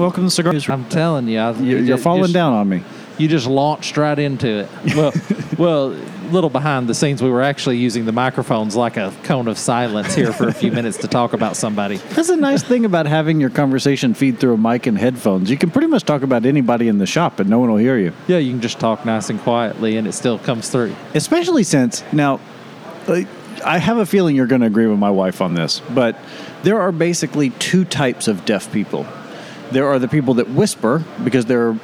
Welcome to Cigar Newsroom. I'm telling you, I, You- you You're falling just- down on me. You just launched right into it. Well, well, little behind the scenes, we were actually using the microphones like a cone of silence here for a few minutes to talk about somebody. That's a nice thing about having your conversation feed through a mic and headphones. You can pretty much talk about anybody in the shop and no one will hear you. Yeah, you can just talk nice and quietly, and it still comes through. Especially since now, like, I have a feeling you're going to agree with my wife on this, but there are basically two types of deaf people. There are the people that whisper because they're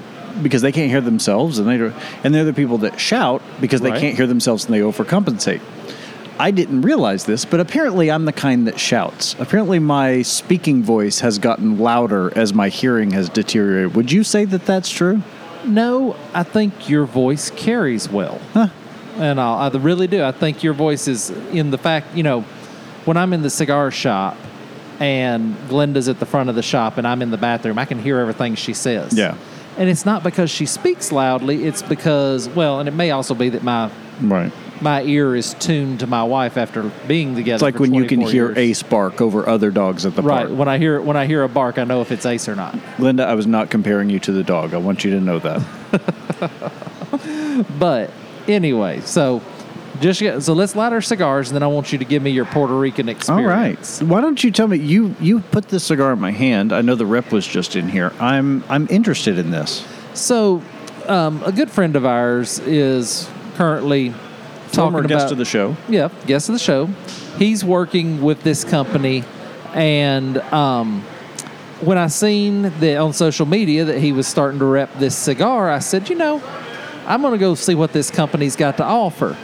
because they can't hear themselves, and they do- and they're the people that shout because they Right. can't hear themselves and they overcompensate. I didn't realize this, but apparently I'm the kind that shouts. Apparently my speaking voice has gotten louder as my hearing has deteriorated. Would you say that that's true? No, I think your voice carries well. Huh. And I, I really do. I think your voice is in the fact, you know, when I'm in the cigar shop and Glenda's at the front of the shop and I'm in the bathroom, I can hear everything she says. Yeah. And it's not because she speaks loudly, it's because, well, and it may also be that my Right. my ear is tuned to my wife after being together. It's like when you can hear years. Ace bark over other dogs at the Right. park. Right. When I hear when I hear a bark, I know if it's Ace or not. Linda, I was not comparing you to the dog. I want you to know that. But anyway, so just get, so let's light our cigars, and then I want you to give me your Puerto Rican experience. All right. Why don't you tell me you you put this cigar in my hand. I know the rep was just in here. I'm I'm interested in this. So, um, a good friend of ours is currently Former talking guest about, of the show. Yeah, guest of the show. He's working with this company, and um, when I seen that on social media that he was starting to rep this cigar, I said, you know, I'm going to go see what this company's got to offer.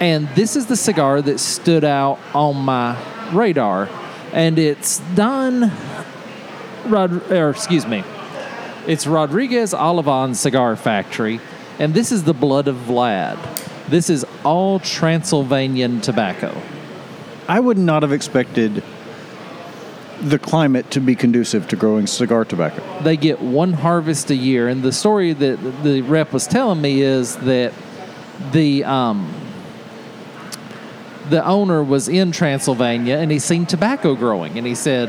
And this is the cigar that stood out on my radar, and it's Don Rod, or excuse me, it's Rodriguez Olivan Cigar Factory, and this is the Blood of Vlad. This is all Transylvanian tobacco. I would not have expected the climate to be conducive to growing cigar tobacco. They get one harvest a year, and the story that the rep was telling me is that the um, the owner was in Transylvania and he seen tobacco growing, and he said,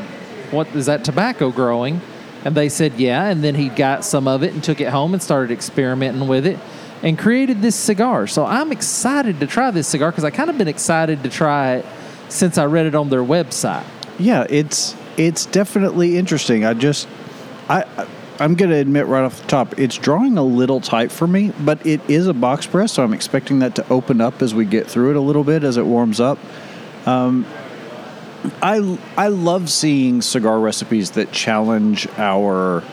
"What is that tobacco growing?" And they said, "Yeah." And then he got some of it and took it home and started experimenting with it, and created this cigar. So I'm excited to try this cigar because I kind of been excited to try it since I read it on their website. Yeah, it's it's definitely interesting. I just I I'm going to admit right off the top, it's drawing a little tight for me, but it is a box press, so I'm expecting that to open up as we get through it a little bit as it warms up. Um, I I love seeing cigar recipes that challenge our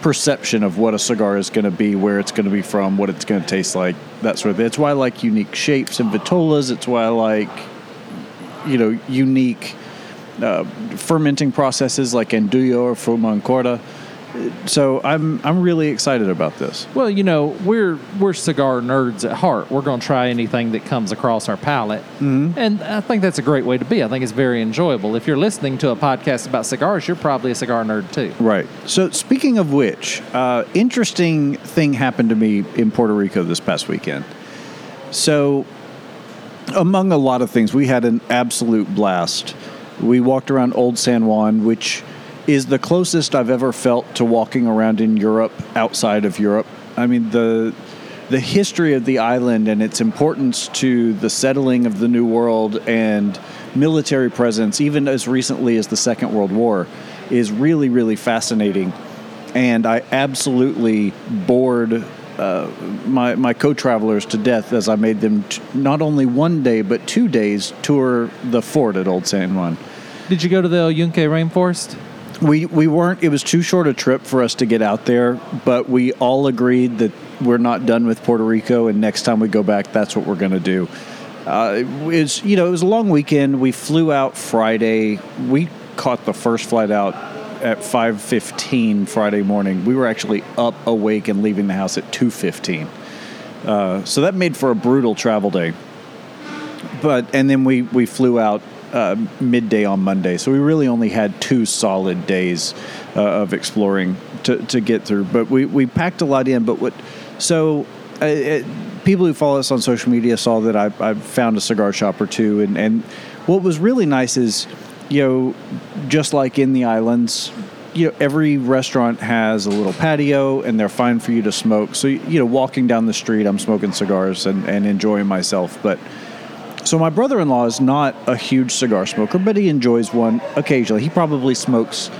perception of what a cigar is going to be, where it's going to be from, what it's going to taste like, that sort of thing. It's why I like unique shapes and vitolas. It's why I like you know unique uh, fermenting processes like Andullo or Fumancorda. So I'm I'm really excited about this. Well, you know, we're we're cigar nerds at heart. We're going to try anything that comes across our palate, mm-hmm. and I think that's a great way to be. I think it's very enjoyable. If you're listening to a podcast about cigars, you're probably a cigar nerd too. Right. So speaking of which, uh, interesting thing happened to me in Puerto Rico this past weekend. So, among a lot of things, we had an absolute blast. We walked around Old San Juan, which is the closest I've ever felt to walking around in Europe outside of Europe. I mean the the history of the island and its importance to the settling of the New World and military presence, even as recently as the Second World War, is really, really fascinating. And I absolutely bored uh, my, my co travelers to death as I made them t- not only one day, but two days tour the fort at Old San Juan. Did you go to the Yunque rainforest? We we weren't. It was too short a trip for us to get out there, but we all agreed that we're not done with Puerto Rico, and next time we go back, that's what we're going to do. Uh, it was you know it was a long weekend. We flew out Friday. We caught the first flight out at five fifteen Friday morning. We were actually up, awake, and leaving the house at two fifteen. Uh, so that made for a brutal travel day. But and then we we flew out uh, midday on Monday. So we really only had two solid days uh, of exploring to, to get through. But we, we packed a lot in. But what, so uh, uh, people who follow us on social media saw that I, I found a cigar shop or two. And, and what was really nice is, you know, just like in the islands, you know, every restaurant has a little patio and they're fine for you to smoke. So, you know, walking down the street, I'm smoking cigars and, and enjoying myself. But so my brother in law is not a huge cigar smoker, but he enjoys one occasionally. He probably smokes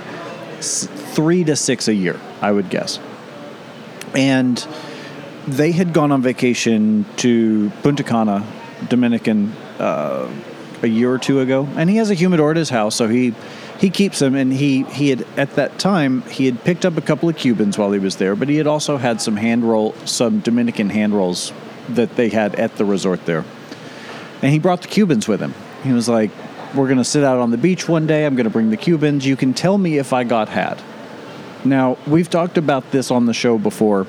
three to six a year, I would guess. And they had gone on vacation to Punta Cana, Dominican, uh, a year or two ago, and he has a humidor at his house, so he he keeps them. And he he had at that time he had picked up a couple of Cubans while he was there, but he had also had some hand roll, some Dominican hand rolls that they had at the resort there, and he brought the Cubans with him. He was like, "We're going to sit out on the beach one day. I'm going to bring the Cubans. You can tell me if I got had." Now we've talked about this on the show before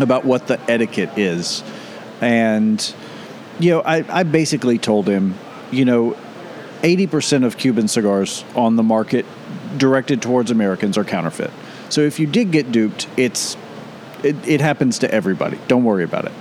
about what the etiquette is. And, you know, I, I basically told him, you know, 80% of Cuban cigars on the market directed towards Americans are counterfeit. So if you did get duped, it's it, it happens to everybody. Don't worry about it.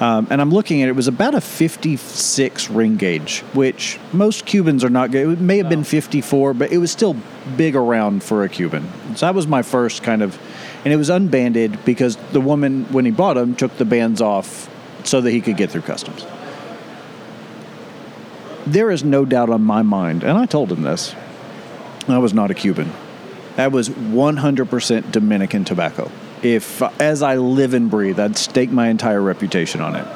Um, and I'm looking at it, it was about a 56 ring gauge, which most Cubans are not good. It may have been 54, but it was still big around for a Cuban. So that was my first kind of, and it was unbanded because the woman, when he bought them, took the bands off so that he could get through customs. There is no doubt on my mind, and I told him this, I was not a Cuban. That was 100% Dominican tobacco. If, as I live and breathe, I'd stake my entire reputation on it.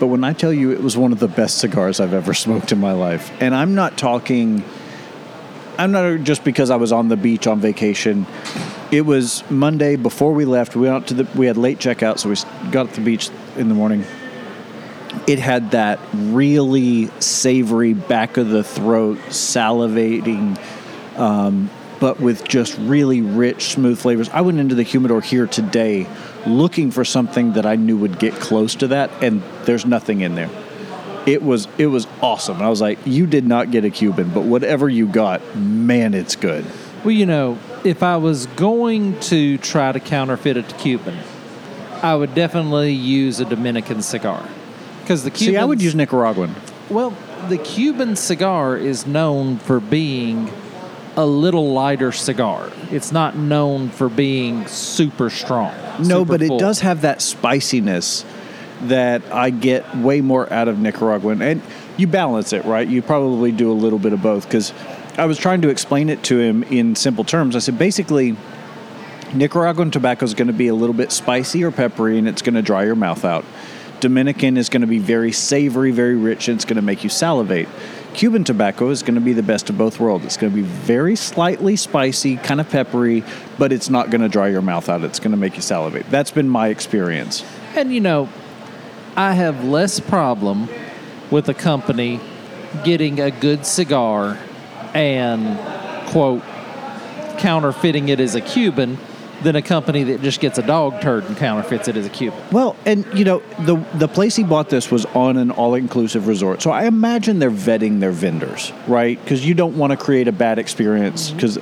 But when I tell you it was one of the best cigars I've ever smoked in my life, and I'm not talking, I'm not just because I was on the beach on vacation. It was Monday before we left. We went out to the, we had late checkout, so we got to the beach in the morning. It had that really savory back of the throat, salivating, um, but with just really rich, smooth flavors. I went into the humidor here today looking for something that I knew would get close to that, and there's nothing in there. It was it was awesome. And I was like, you did not get a Cuban, but whatever you got, man, it's good. Well, you know, if I was going to try to counterfeit a Cuban, I would definitely use a Dominican cigar. Because the Cuban See, I would use Nicaraguan. Well, the Cuban cigar is known for being a little lighter cigar. It's not known for being super strong. No, super but it does have that spiciness that I get way more out of Nicaraguan. And you balance it, right? You probably do a little bit of both because I was trying to explain it to him in simple terms. I said, basically, Nicaraguan tobacco is going to be a little bit spicy or peppery and it's going to dry your mouth out. Dominican is going to be very savory, very rich, and it's going to make you salivate. Cuban tobacco is going to be the best of both worlds. It's going to be very slightly spicy, kind of peppery, but it's not going to dry your mouth out. It's going to make you salivate. That's been my experience. And you know, I have less problem with a company getting a good cigar and quote counterfeiting it as a Cuban than a company that just gets a dog turd and counterfeits it as a Cuban. Well, and you know, the the place he bought this was on an all-inclusive resort. So I imagine they're vetting their vendors, right? Cuz you don't want to create a bad experience mm-hmm. cuz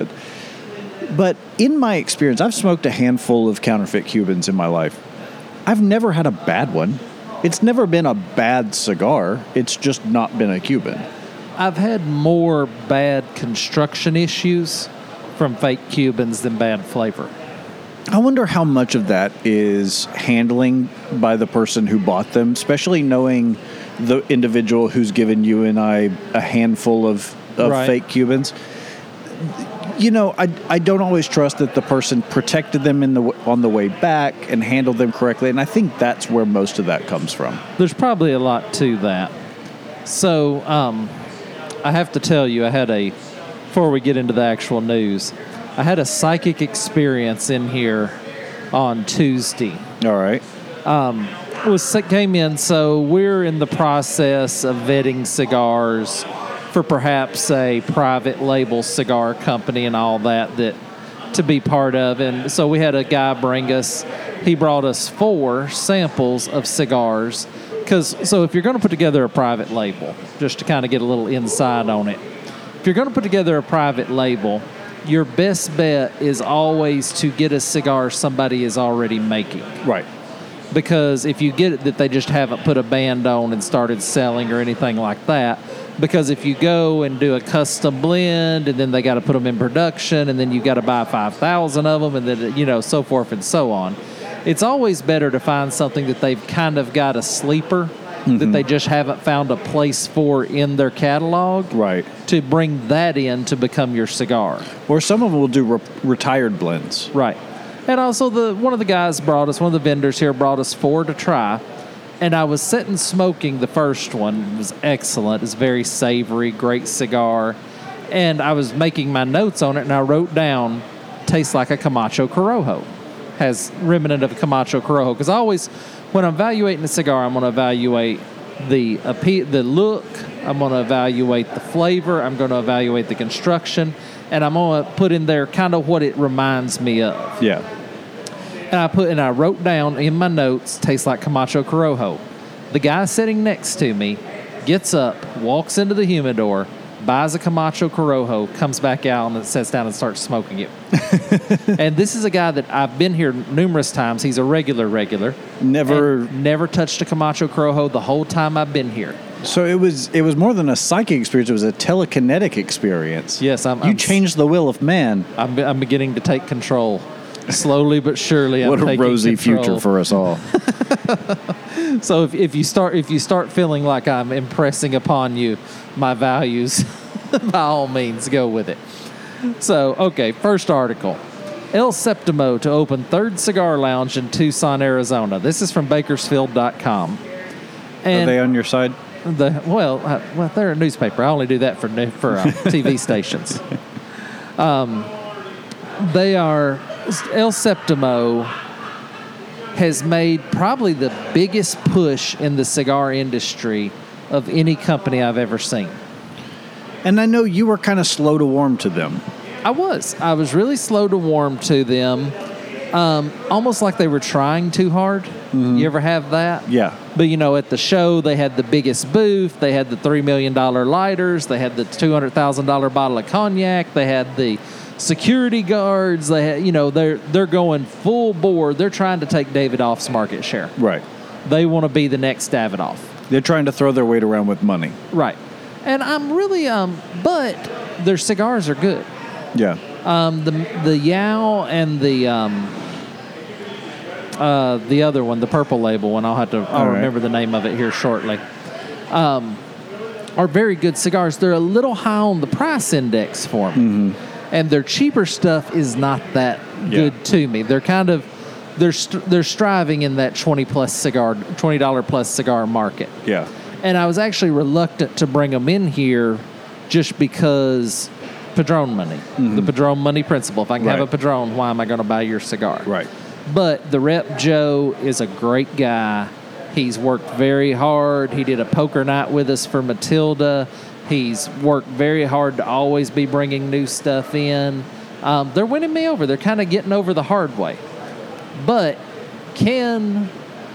but in my experience, I've smoked a handful of counterfeit Cubans in my life. I've never had a bad one. It's never been a bad cigar. It's just not been a Cuban. I've had more bad construction issues from fake Cubans than bad flavor. I wonder how much of that is handling by the person who bought them, especially knowing the individual who's given you and I a handful of, of Right. fake Cubans. You know, I, I don't always trust that the person protected them in the on the way back and handled them correctly, and I think that's where most of that comes from. There's probably a lot to that. So, um, I have to tell you, I had a, before we get into the actual news, I had a psychic experience in here on Tuesday. All right. Um, was came in. So we're in the process of vetting cigars for perhaps a private label cigar company and all that that to be part of. And so we had a guy bring us. He brought us four samples of cigars. Because so if you're going to put together a private label, just to kind of get a little insight on it, if you're going to put together a private label, your best bet is always to get a cigar somebody is already making Right. because if you get it that they just haven't put a band on and started selling or anything like that, Because if you go and do a custom blend, and then they got to put them in production, and then you got to buy five thousand of them, and then you know so forth and so on. It's always better to find something that they've kind of got a sleeper that mm-hmm. they just haven't found a place for in their catalog. Right. To bring that in to become your cigar. Or some of them will do re- retired blends. Right. And also the one of the guys brought us, one of the vendors here brought us four to try. And I was sitting smoking the first one. It was excellent. It's very savory, great cigar. And I was making my notes on it and I wrote down tastes like a Camacho Corojo. Has remnant of Camacho Corojo. Because I always when I'm evaluating a cigar, I'm going to evaluate the the look. I'm going to evaluate the flavor. I'm going to evaluate the construction, and I'm going to put in there kind of what it reminds me of. Yeah. And I put and I wrote down in my notes, tastes like Camacho Corojo. The guy sitting next to me gets up, walks into the humidor, buys a Camacho Corojo, comes back out and sits down and starts smoking it. and this is a guy that I've been here numerous times. He's a regular, regular. Never. Never touched a Camacho Corojo the whole time I've been here. So it was it was more than a psychic experience. It was a telekinetic experience. Yes, I'm. You I'm, changed the will of man. I'm, I'm beginning to take control, slowly but surely. I'm what a rosy control. future for us all. So if, if you start if you start feeling like I'm impressing upon you my values, by all means go with it. So okay, first article. El Septimo to open third cigar lounge in Tucson, Arizona. This is from Bakersfield.com. Are they on your side? the well, uh, well, they're a newspaper. I only do that for new- for uh, TV stations. Um, they are El Septimo has made probably the biggest push in the cigar industry of any company I've ever seen. And I know you were kind of slow to warm to them. I was. I was really slow to warm to them. Um, almost like they were trying too hard. You ever have that? Yeah. But you know, at the show, they had the biggest booth. They had the three million dollar lighters. They had the two hundred thousand dollar bottle of cognac. They had the security guards. They had, you know, they're they're going full bore. They're trying to take Davidoff's market share. Right. They want to be the next Davidoff. They're trying to throw their weight around with money. Right. And I'm really um, but their cigars are good. Yeah. Um, the the Yao and the um, uh, the other one, the purple label one, I'll have to I'll All right. remember the name of it here shortly. Um, are very good cigars. They're a little high on the price index for me, and their cheaper stuff is not that good to me. They're kind of they're st- they're striving in that twenty plus cigar twenty dollar plus cigar market Yeah. and I was actually reluctant to bring them in here just because Padron money, the Padron money principle. If I can have a Mm-hmm. Padron, why am I going to buy your cigar? Right. But the rep Joe is a great guy. He's worked very hard. He did a poker night with us for Matilda. He's worked very hard to always be bringing new stuff in. Um, they're winning me over. They're kind of getting over the hard way. But can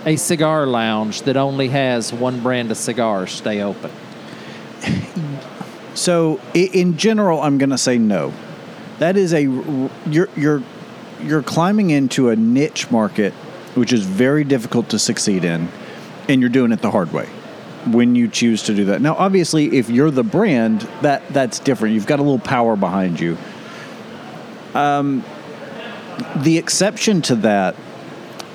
a cigar lounge that only has one brand of cigars stay open? So in general, I'm going to say no. That is a you're you're you're climbing into a niche market, which is very difficult to succeed in, and you're doing it the hard way. When you choose to do that. Now, obviously, if you're the brand, that that's different. You've got a little power behind you. Um, the exception to that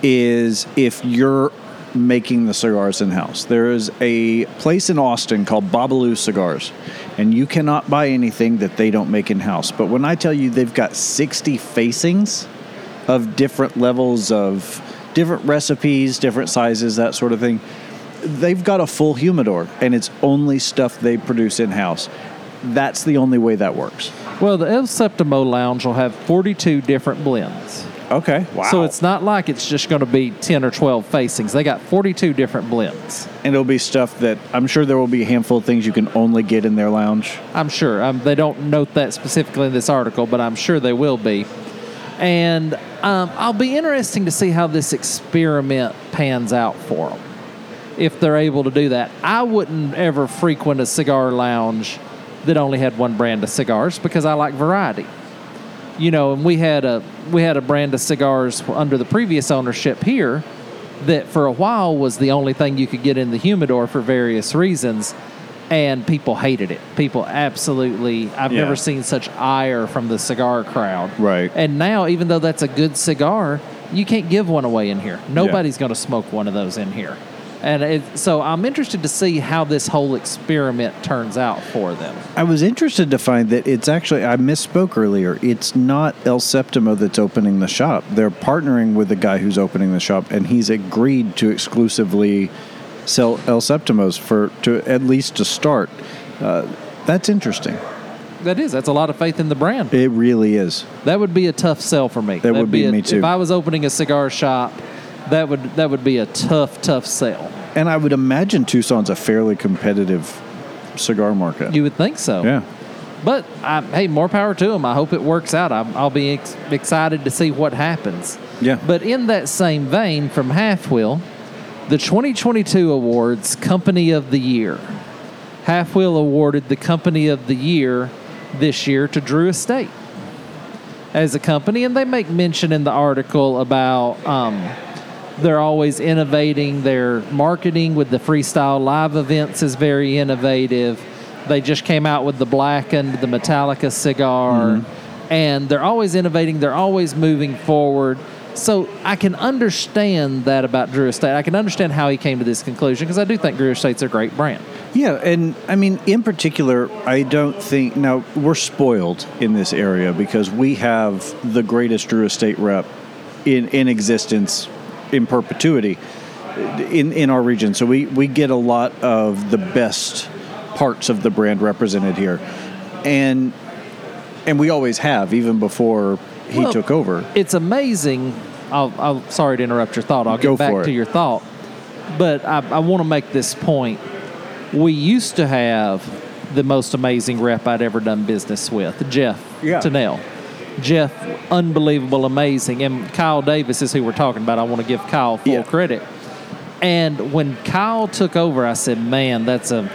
is if you're making the cigars in house. There is a place in Austin called Babalu Cigars, and you cannot buy anything that they don't make in house. But when I tell you they've got 60 facings of different levels of different recipes, different sizes, that sort of thing, they've got a full humidor, and it's only stuff they produce in house. That's the only way that works. Well, the El Septimo Lounge will have 42 different blends. Okay. Wow. So it's not like it's just going to be 10 or 12 facings. They got 42 different blends. and it'll be stuff that I'm sure there will be a handful of things you can only get in their lounge. I'm sure. Um, they don't note that specifically in this article, but I'm sure they will be. And um, I'll be interesting to see how this experiment pans out for them. If they're able to do that, I wouldn't ever frequent a cigar lounge that only had one brand of cigars because I like variety. You know, and we had a we had a brand of cigars under the previous ownership here that for a while was the only thing you could get in the humidor for various reasons and people hated it. People absolutely. I've Yeah. never seen such ire from the cigar crowd. Right. And now, even though that's a good cigar, you can't give one away in here. Nobody's going to smoke one of those in here. And it, so I'm interested to see how this whole experiment turns out for them. I was interested to find that it's actually I misspoke earlier. It's not El Septimo that's opening the shop. They're partnering with the guy who's opening the shop, and he's agreed to exclusively sell El Septimos for to at least to start. Uh, that's interesting. That is, that's a lot of faith in the brand. It really is. That would be a tough sell for me. That would be a, me too. If I was opening a cigar shop, that would that would be a tough, tough sell. And I would imagine Tucson's a fairly competitive cigar market. You would think so. yeah. But I, hey, more power to them. I hope it works out. I'm, I'll be ex- excited to see what happens. Yeah. But in that same vein, from Half Wheel, the 2022 awards Company of the Year. Half Wheel awarded the Company of the Year this year to Drew Estate as a company, and they make mention in the article about um, they're always innovating. Their marketing with the freestyle live events is very innovative. They just came out with the blackened, the Metallica cigar, mm-hmm. and they're always innovating. They're always moving forward. So I can understand that about Drew Estate. I can understand how he came to this conclusion because I do think Drew Estate's a great brand. Yeah, and I mean, in particular, I don't think now we're spoiled in this area because we have the greatest Drew Estate rep in in existence in perpetuity in in our region. So we we get a lot of the best parts of the brand represented here, and and we always have even before he Well, took over. It's amazing. I'll, I'll sorry to interrupt your thought. I'll Go get back to your thought, but I, I want to make this point. We used to have the most amazing rep I'd ever done business with, Jeff Yeah. Tennell. Jeff, unbelievable, amazing, and Kyle Davis is who we're talking about. I want to give Kyle full Yeah. credit. And when Kyle took over, I said, "Man, that's a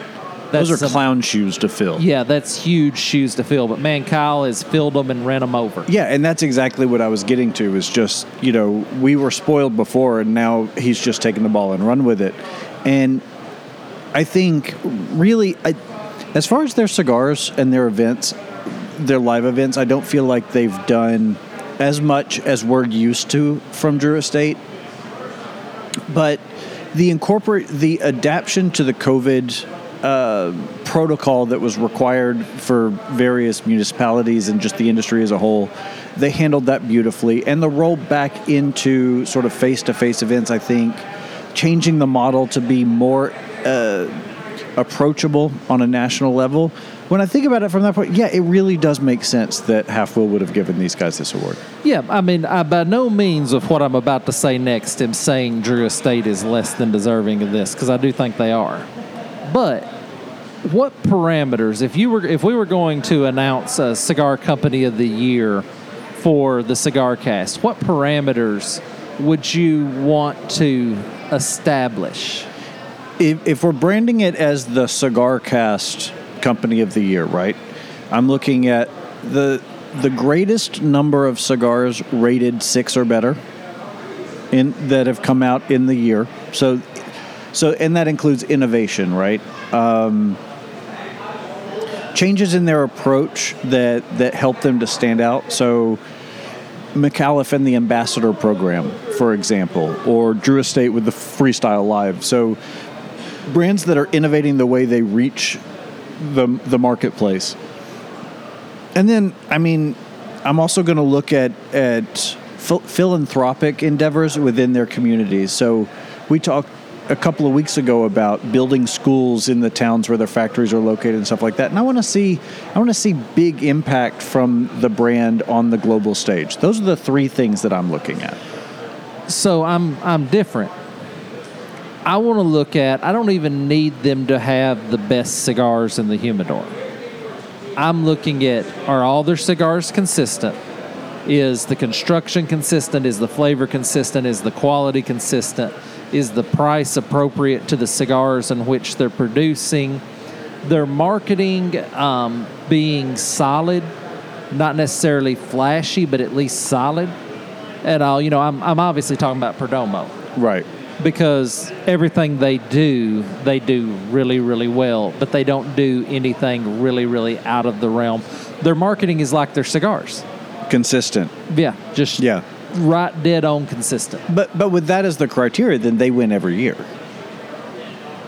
that's Those are some- clown shoes to fill. yeah, that's huge shoes to fill." But man, Kyle has filled them and ran them over. Yeah, and that's exactly what I was getting to. Is just you know we were spoiled before, and now he's just taken the ball and run with it. And I think really, I, as far as their cigars and their events, their live events, I don't feel like they've done as much as we're used to from Drew Estate. But the incorporate the adaptation to the COVID uh, protocol that was required for various municipalities and just the industry as a whole, they handled that beautifully. And the roll back into sort of face to face events, I think, changing the model to be more uh, approachable on a national level. When I think about it from that point, yeah, it really does make sense that Half Wheel would have given these guys this award. Yeah, I mean, I by no means of what I'm about to say next am saying Drew Estate is less than deserving of this because I do think they are. But what parameters, if you were, if we were going to announce a cigar company of the year for the Cigar Cast, what parameters would you want to establish? if, if we're branding it as the cigar cast company of the year right? I'm looking at the the greatest number of cigars rated six or better in that have come out in the year. So so and that includes innovation right? Um, changes in their approach that that help them to stand out. So McAuliffe and the Ambassador program, for example, or Drew Estate with the Freestyle Live. So brands that are innovating the way they reach the the marketplace. And then, I mean, I'm also going to look at at phil- philanthropic endeavors within their communities. So we talked a couple of weeks ago about building schools in the towns where their factories are located and stuff like that. And I want to see I want to see big impact from the brand on the global stage. Those are the three things that I'm looking at. So I'm I'm different. I want to look at. I don't even need them to have the best cigars in the humidor. I'm looking at are all their cigars consistent? Is the construction consistent? Is the flavor consistent? Is the quality consistent? Is the price appropriate to the cigars in which they're producing? Their marketing um, being solid, not necessarily flashy, but at least solid. And I'll, you know, I'm, I'm obviously talking about Perdomo. Right. Because everything they do, they do really, really well, but they don't do anything really, really out of the realm. Their marketing is like their cigars. Consistent. Yeah, just Yeah. right dead on consistent. But but with that as the criteria, then they win every year.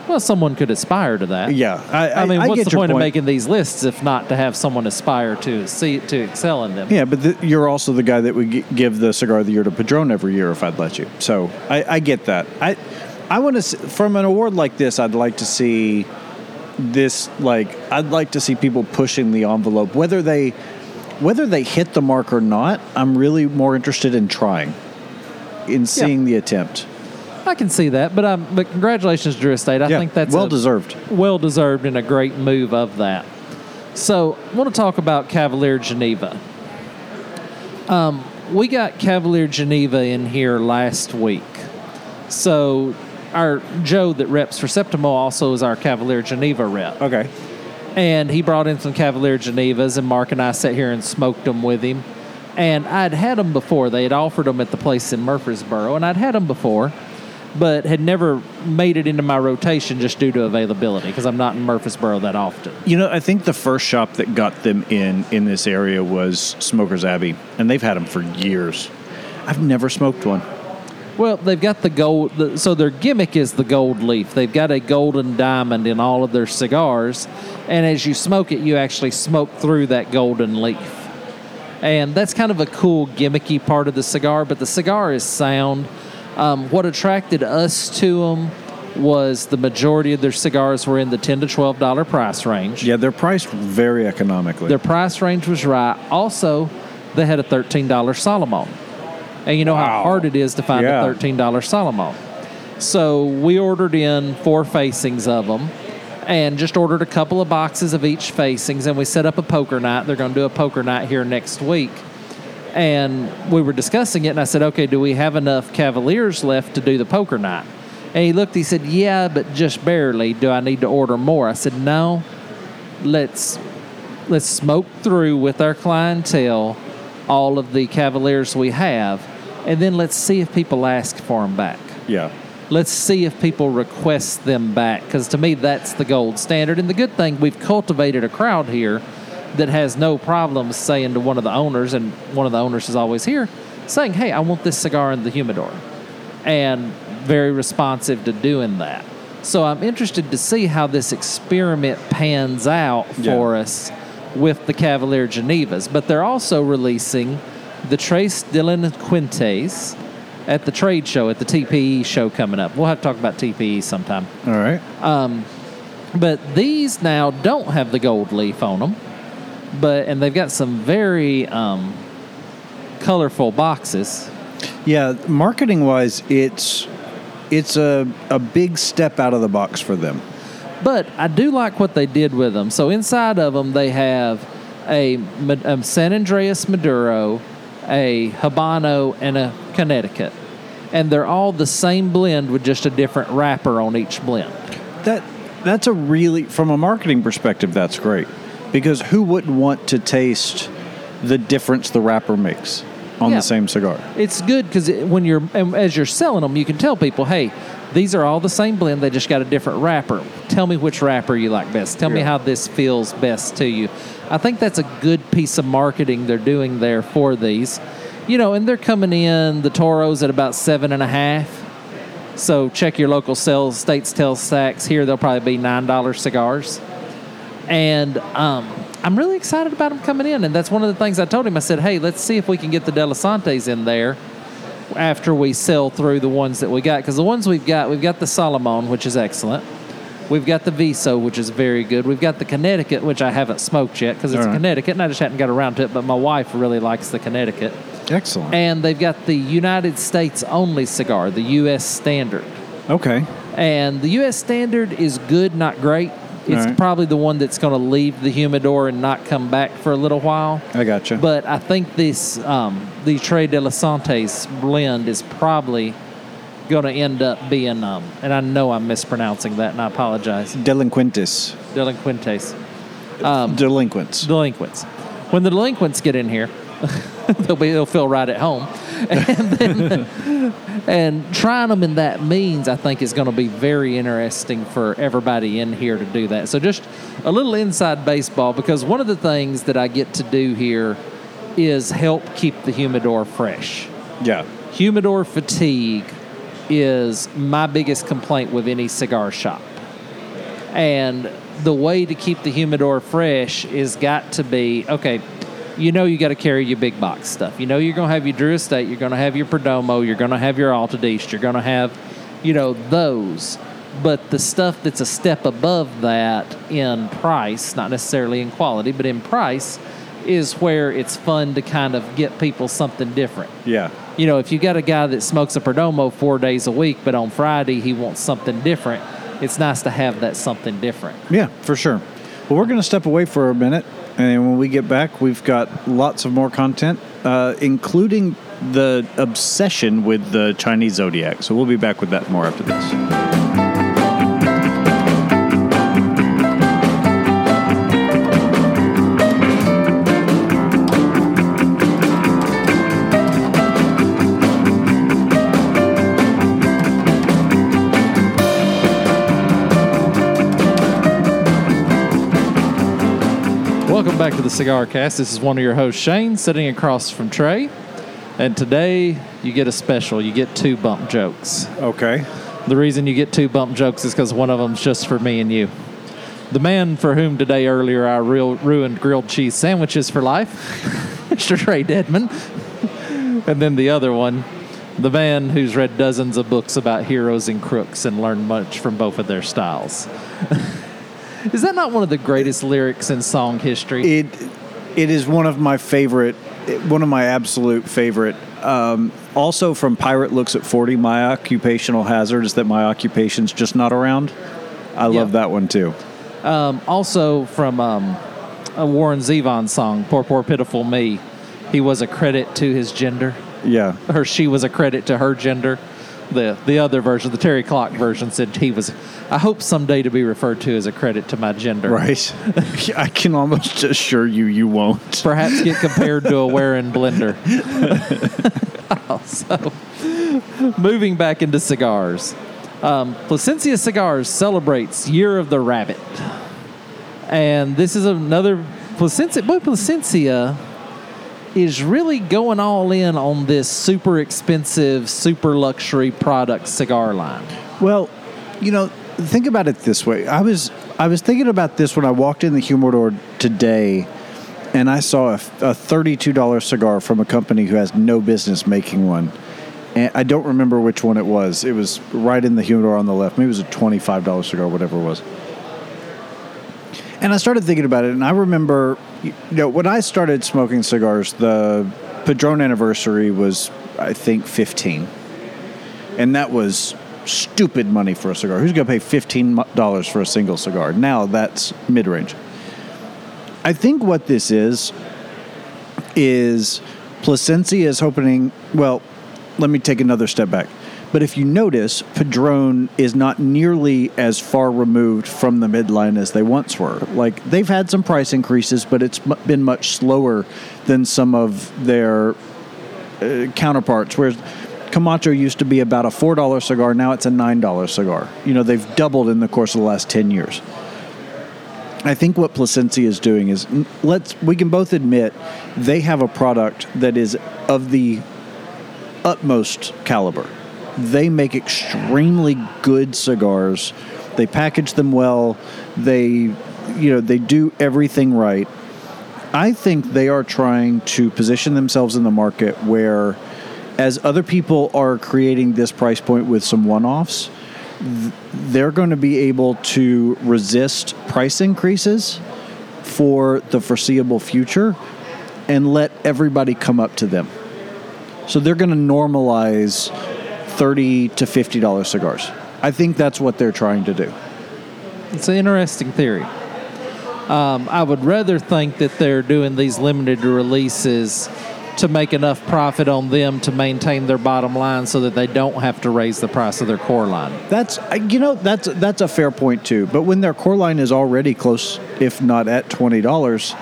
Well, someone could aspire to that. Yeah, I, I, mean, I what's the point, of making these lists if not to have someone aspire to see to excel in them? Yeah, but the, you're also the guy that would gi- give the cigar of the year to Padron every year if I'd let you. So I, I get that. I I want to from an award like this, I'd like to see this like I'd like to see people pushing the envelope, whether they whether they hit the mark or not. I'm really more interested in trying, in seeing the attempt. I can see that, but um, but congratulations, Drew Estate. I yeah, think that's well a- deserved. well deserved and a great move of that. So, I want to talk about Cavalier Geneva. Um, we got Cavalier Geneva in here last week. So, our Joe that reps for Septimo also is our Cavalier Geneva rep. Okay. And he brought in some Cavalier Genevas, and Mark and I sat here and smoked them with him. And I'd had them before. They had offered them at the place in Murfreesboro, and I'd had them before, but had never made it into my rotation just due to availability because I'm not in Murfreesboro that often. You know, I think the first shop that got them in in this area was Smokers Abbey, and they've had them for years. I've never smoked one. Well, they've got the gold, the, so their gimmick is the gold leaf. They've got a golden diamond in all of their cigars, and as you smoke it, you actually smoke through that golden leaf. And that's kind of a cool, gimmicky part of the cigar, but the cigar is sound. Um, what attracted us to them was the majority of their cigars were in the 10 to $12 price range. Yeah, they're priced very economically. Their price range was right. Also, they had a $13 Solomon. And you know Wow. how hard it is to find Yeah. a $13 Solomon. So we ordered in four facings of them and just ordered a couple of boxes of each facings and we set up a poker night. They're going to do a poker night here next week. And we were discussing it and I said, "Okay, do we have enough Cavaliers left to do the poker night?" And he looked, he said, "Yeah, but just barely. Do I need to order more?" I said, "No. Let's let's smoke through with our clientele all of the Cavaliers we have, and then let's see if people ask for them back. yeah. Let's see if people request them back, because to me, that's the gold standard. And the good thing, we've cultivated a crowd here that has no problems saying to one of the owners, and one of the owners is always here, saying, Hey, I want this cigar in the humidor. And very responsive to doing that. So I'm interested to see how this experiment pans out for Yeah. us with the Cavalier Genevas. But they're also releasing the Tres Delincuentes at the trade show, at the TPE show coming up. We'll have to talk about TPE sometime. All right. Um, but these now don't have the gold leaf on them, but and they've got some very um, colorful boxes. Yeah, marketing wise, it's it's a a big step out of the box for them. But I do like what they did with them. So inside of them, they have a, um, San Andrés Maduro, a Habano, and a Connecticut. And they're all the same blend with just a different wrapper on each blend. That that's a really from a marketing perspective, that's great because who wouldn't want to taste the difference the wrapper makes on Yeah. the same cigar? It's good because when you're and as you're selling them, you can tell people, hey, these are all the same blend. They just got a different wrapper. Tell me which wrapper you like best. Tell me how this feels best to you. I think that's a good piece of marketing they're doing there for these. You know, and they're coming in the Toros at about seven and a half. So check your local sales states tell stacks. Here they'll probably be nine dollar cigars and um, I'm really excited about him coming in. And that's one of the things I told him. I said, "Hey, let's see if we can get the Delasantes in there after we sell through the ones that we got. Because the ones we've got, we've got the Solomon, which is excellent. We've got the Viso, which is very good. We've got the Connecticut, which I haven't smoked yet because it's All right. Connecticut, and I just hadn't got around to it. But my wife really likes the Connecticut. Excellent. And they've got the United States only cigar, the U.S. Standard. okay. And the U.S. standard is good, not great. It's right. probably the one that's going to leave the humidor and not come back for a little while. I gotcha. But I think this um, the Trey de la Santes blend is probably going to end up being, um, and I know I'm mispronouncing that, and I apologize. Delinquentes. Delinquentes, Delinquents. delinquents. When the delinquents get in here, they'll be they'll feel right at home. and then and trying them in that means I think is going to be very interesting for everybody in here to do that. So just a little inside baseball because one of the things that I get to do here is help keep the humidor fresh. Yeah. Humidor fatigue is my biggest complaint with any cigar shop. And the way to keep the humidor fresh is got to be okay. You know you got to carry your big box stuff. You know you're going to have your Drew Estate, you're going to have your Perdomo, you're going to have your Altadis, you're going to have, you know, those. But the stuff that's a step above that in price, not necessarily in quality, but in price, is where it's fun to kind of get people something different Yeah. you know, if you got a guy that smokes a Perdomo four days a week, but on Friday he wants something different, it's nice to have that something different. Yeah, for sure. Well, we're going to step away for a minute, and when we get back, we've got lots of more content, uh, including the obsession with the Chinese zodiac. So we'll be back with that more after this. Back to the Cigar Cast. This is one of your hosts, Shane, sitting across from Trey. And today you get a special. You get two bump jokes. Okay. The reason you get two bump jokes is because one of them's just for me and you. The man for whom today earlier I real, ruined grilled cheese sandwiches for life, Mr. Trey Deadman. and then the other one, the man who's read dozens of books about heroes and crooks and learned much from both of their styles. is that not one of the greatest lyrics in song history? It it is one of my favorite, one of my absolute favorite. Um, also from Pirate Looks at 40, my occupational hazard is that my occupation's just not around. I Yeah. love that one too. Um, also from um, a Warren Zevon song, Poor, Poor, Pitiful Me. He was a credit to his gender, Yeah. or she was a credit to her gender. The, the other version, the Terri Clark version, said he was, I hope someday to be referred to as a credit to my gender. Right. I can almost assure you, you won't. Perhaps get compared to a Waring blender. so, moving back into cigars. Um, Plasencia Cigars celebrates Year of the Rabbit. And this is another Plasencia. Boy, Plasencia is really going all in on this super expensive, super luxury product cigar line. Well, you know, think about it this way. I was I was thinking about this when I walked in the humidor today, and I saw a, a thirty-two dollar cigar from a company who has no business making one. And I don't remember which one it was. It was right in the humidor on the left. Maybe it was a twenty-five dollar cigar, whatever it was. And I started thinking about it, and I remember, you know, when I started smoking cigars, the Padron anniversary was, I think, fifteen and that was stupid money for a cigar. Who's going to pay fifteen dollars for a single cigar? Now that's mid range. I think what this is is Plasencia is opening. Well, let me take another step back. But if you notice, Padron is not nearly as far removed from the midline as they once were. Like they've had some price increases, but it's been much slower than some of their uh, counterparts. Whereas Camacho used to be about a four dollar cigar, now it's a nine dollar cigar. You know, they've doubled in the course of the last ten years. I think what Plasencia is doing is let's we can both admit they have a product that is of the utmost caliber. They make extremely good cigars. They package them well. They you know, they do everything right. I think they are trying to position themselves in the market where, as other people are creating this price point with some one offs, th- they're going to be able to resist price increases for the foreseeable future and let everybody come up to them. So they're going to normalize 30 to $50 cigars. I think that's what they're trying to do. It's an interesting theory. Um, I would rather think that they're doing these limited releases to make enough profit on them to maintain their bottom line so that they don't have to raise the price of their core line. That's you know that's that's a fair point too. But when their core line is already close, if not at twenty dollars,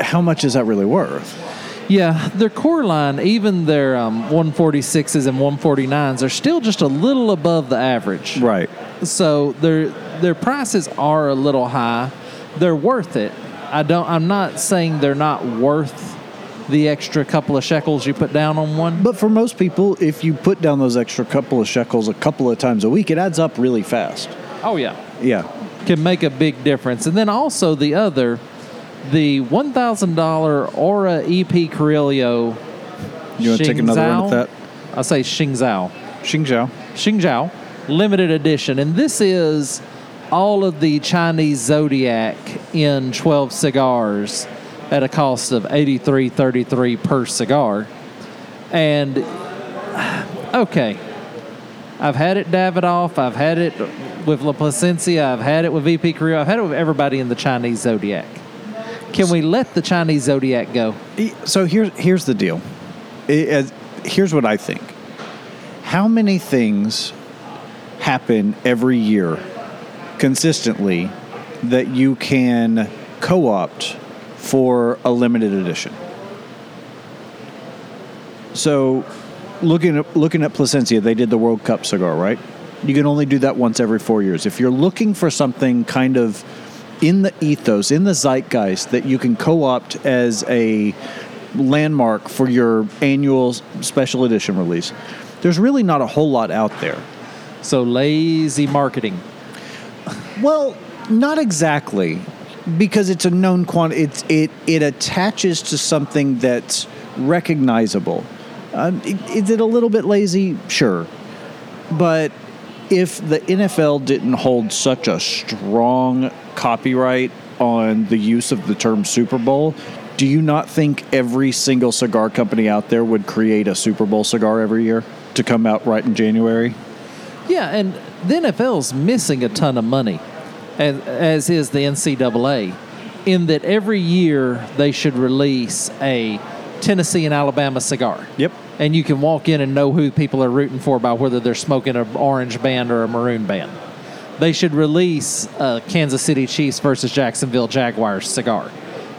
how much is that really worth? Yeah, their core line, even their um, 146s and 149s, are still just a little above the average. Right. So their their prices are a little high. They're worth it. I don't. I'm not saying they're not worth the extra couple of shekels you put down on one. But for most people, if you put down those extra couple of shekels a couple of times a week, it adds up really fast. Oh yeah, Yeah. can make a big difference. And then also the other, the one thousand dollar Aura EP Carrillo. You want to take another run at that? I say Xingzhao. Xingzhou. Xingzhao limited edition, and this is all of the Chinese Zodiac in 12 cigars at a cost of 83.33 per cigar. And okay, I've had it Davidoff, I've had it with La Plasencia, I've had it with EP Carrillo, I've had it with everybody in the Chinese Zodiac. Can we let the Chinese Zodiac go? So here's here's the deal. It- as- uh, here's what I think. How many things happen every year consistently that you can co-opt for a limited edition? So, looking at looking at Plasencia, they did the World Cup cigar, right? You can only do that once every four years. If you're looking for something kind of in the ethos, in the zeitgeist, that you can co-opt as a landmark for your annual special edition release, there's really not a whole lot out there. So lazy marketing. Well, not exactly, because it's a known quantity. It's it it attaches to something that's recognizable. Um, is it a little bit lazy? Sure, but if the NFL didn't hold such a strong copyright on the use of the term Super Bowl, do you not think every single cigar company out there would create a Super Bowl cigar every year to come out right in January? Yeah, and the NFL's missing a ton of money, as, as is the NCAA, in that every year they should release a Tennessee and Alabama cigar. Yep. And you can walk in and know who people are rooting for by whether they're smoking an orange band or a maroon band. They should release a Kansas City Chiefs versus Jacksonville Jaguars cigar.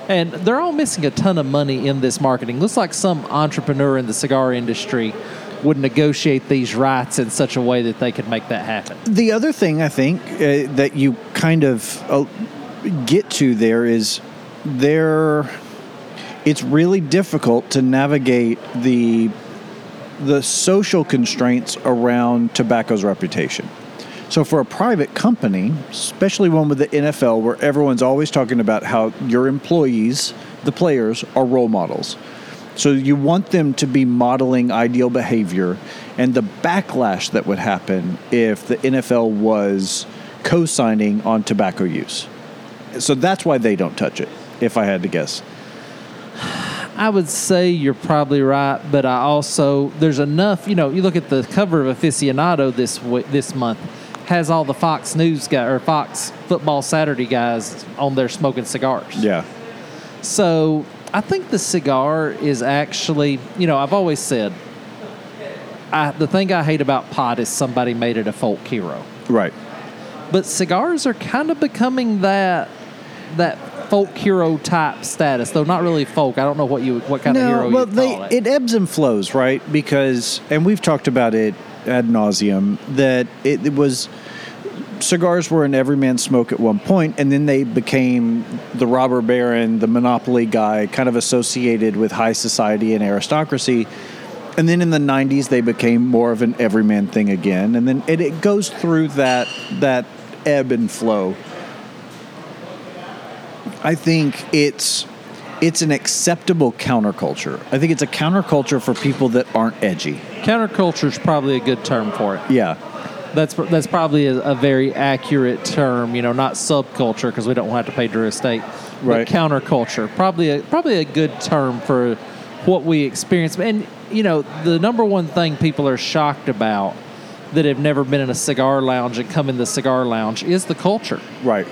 And they're all missing a ton of money in this marketing. Looks like some entrepreneur in the cigar industry would negotiate these rights in such a way that they could make that happen. The other thing I think uh, that you kind of uh, get to there is there. It's really difficult to navigate the the social constraints around tobacco's reputation. So for a private company, especially one with the NFL, where everyone's always talking about how your employees, the players, are role models. So you want them to be modeling ideal behavior and the backlash that would happen if the NFL was co-signing on tobacco use. So that's why they don't touch it, if I had to guess. I would say you're probably right, but I also there's enough. You know, you look at the cover of Aficionado this this month has all the Fox News guy or Fox Football Saturday guys on there smoking cigars. Yeah. So I think the cigar is actually, you know, I've always said, I, the thing I hate about pot is somebody made it a folk hero. Right. But cigars are kind of becoming that that folk hero type status, though not really folk. I don't know what you what kind of hero well, you they call it. it ebbs and flows, right? Because, and we've talked about it ad nauseum that it, it was cigars were an everyman smoke at one point, and then they became the robber baron, the monopoly guy, kind of associated with high society and aristocracy. And then in the '90s, they became more of an everyman thing again, and then it, it goes through that that ebb and flow. I think it's it's an acceptable counterculture. I think it's a counterculture for people that aren't edgy. Counterculture is probably a good term for it. Yeah. That's that's probably a, a very accurate term. You know, not subculture because we don't have to pay Drew Estate. Right. But counterculture, probably a, probably a good term for what we experience. And you know, the number one thing people are shocked about that have never been in a cigar lounge and come in the cigar lounge is the culture. Right.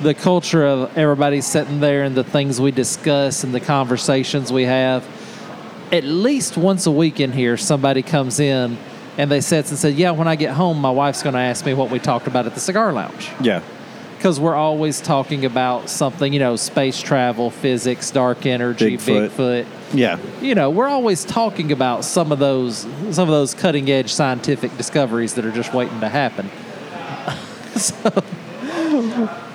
The culture of everybody sitting there and the things we discuss and the conversations we have. At least once a week in here, somebody comes in and they sits and said, "Yeah, when I get home, my wife's going to ask me what we talked about at the cigar lounge." Yeah. because we're always talking about something, you know, space travel, physics, dark energy, Bigfoot. Bigfoot. Yeah. You know, we're always talking about some of those some of those cutting edge scientific discoveries that are just waiting to happen. so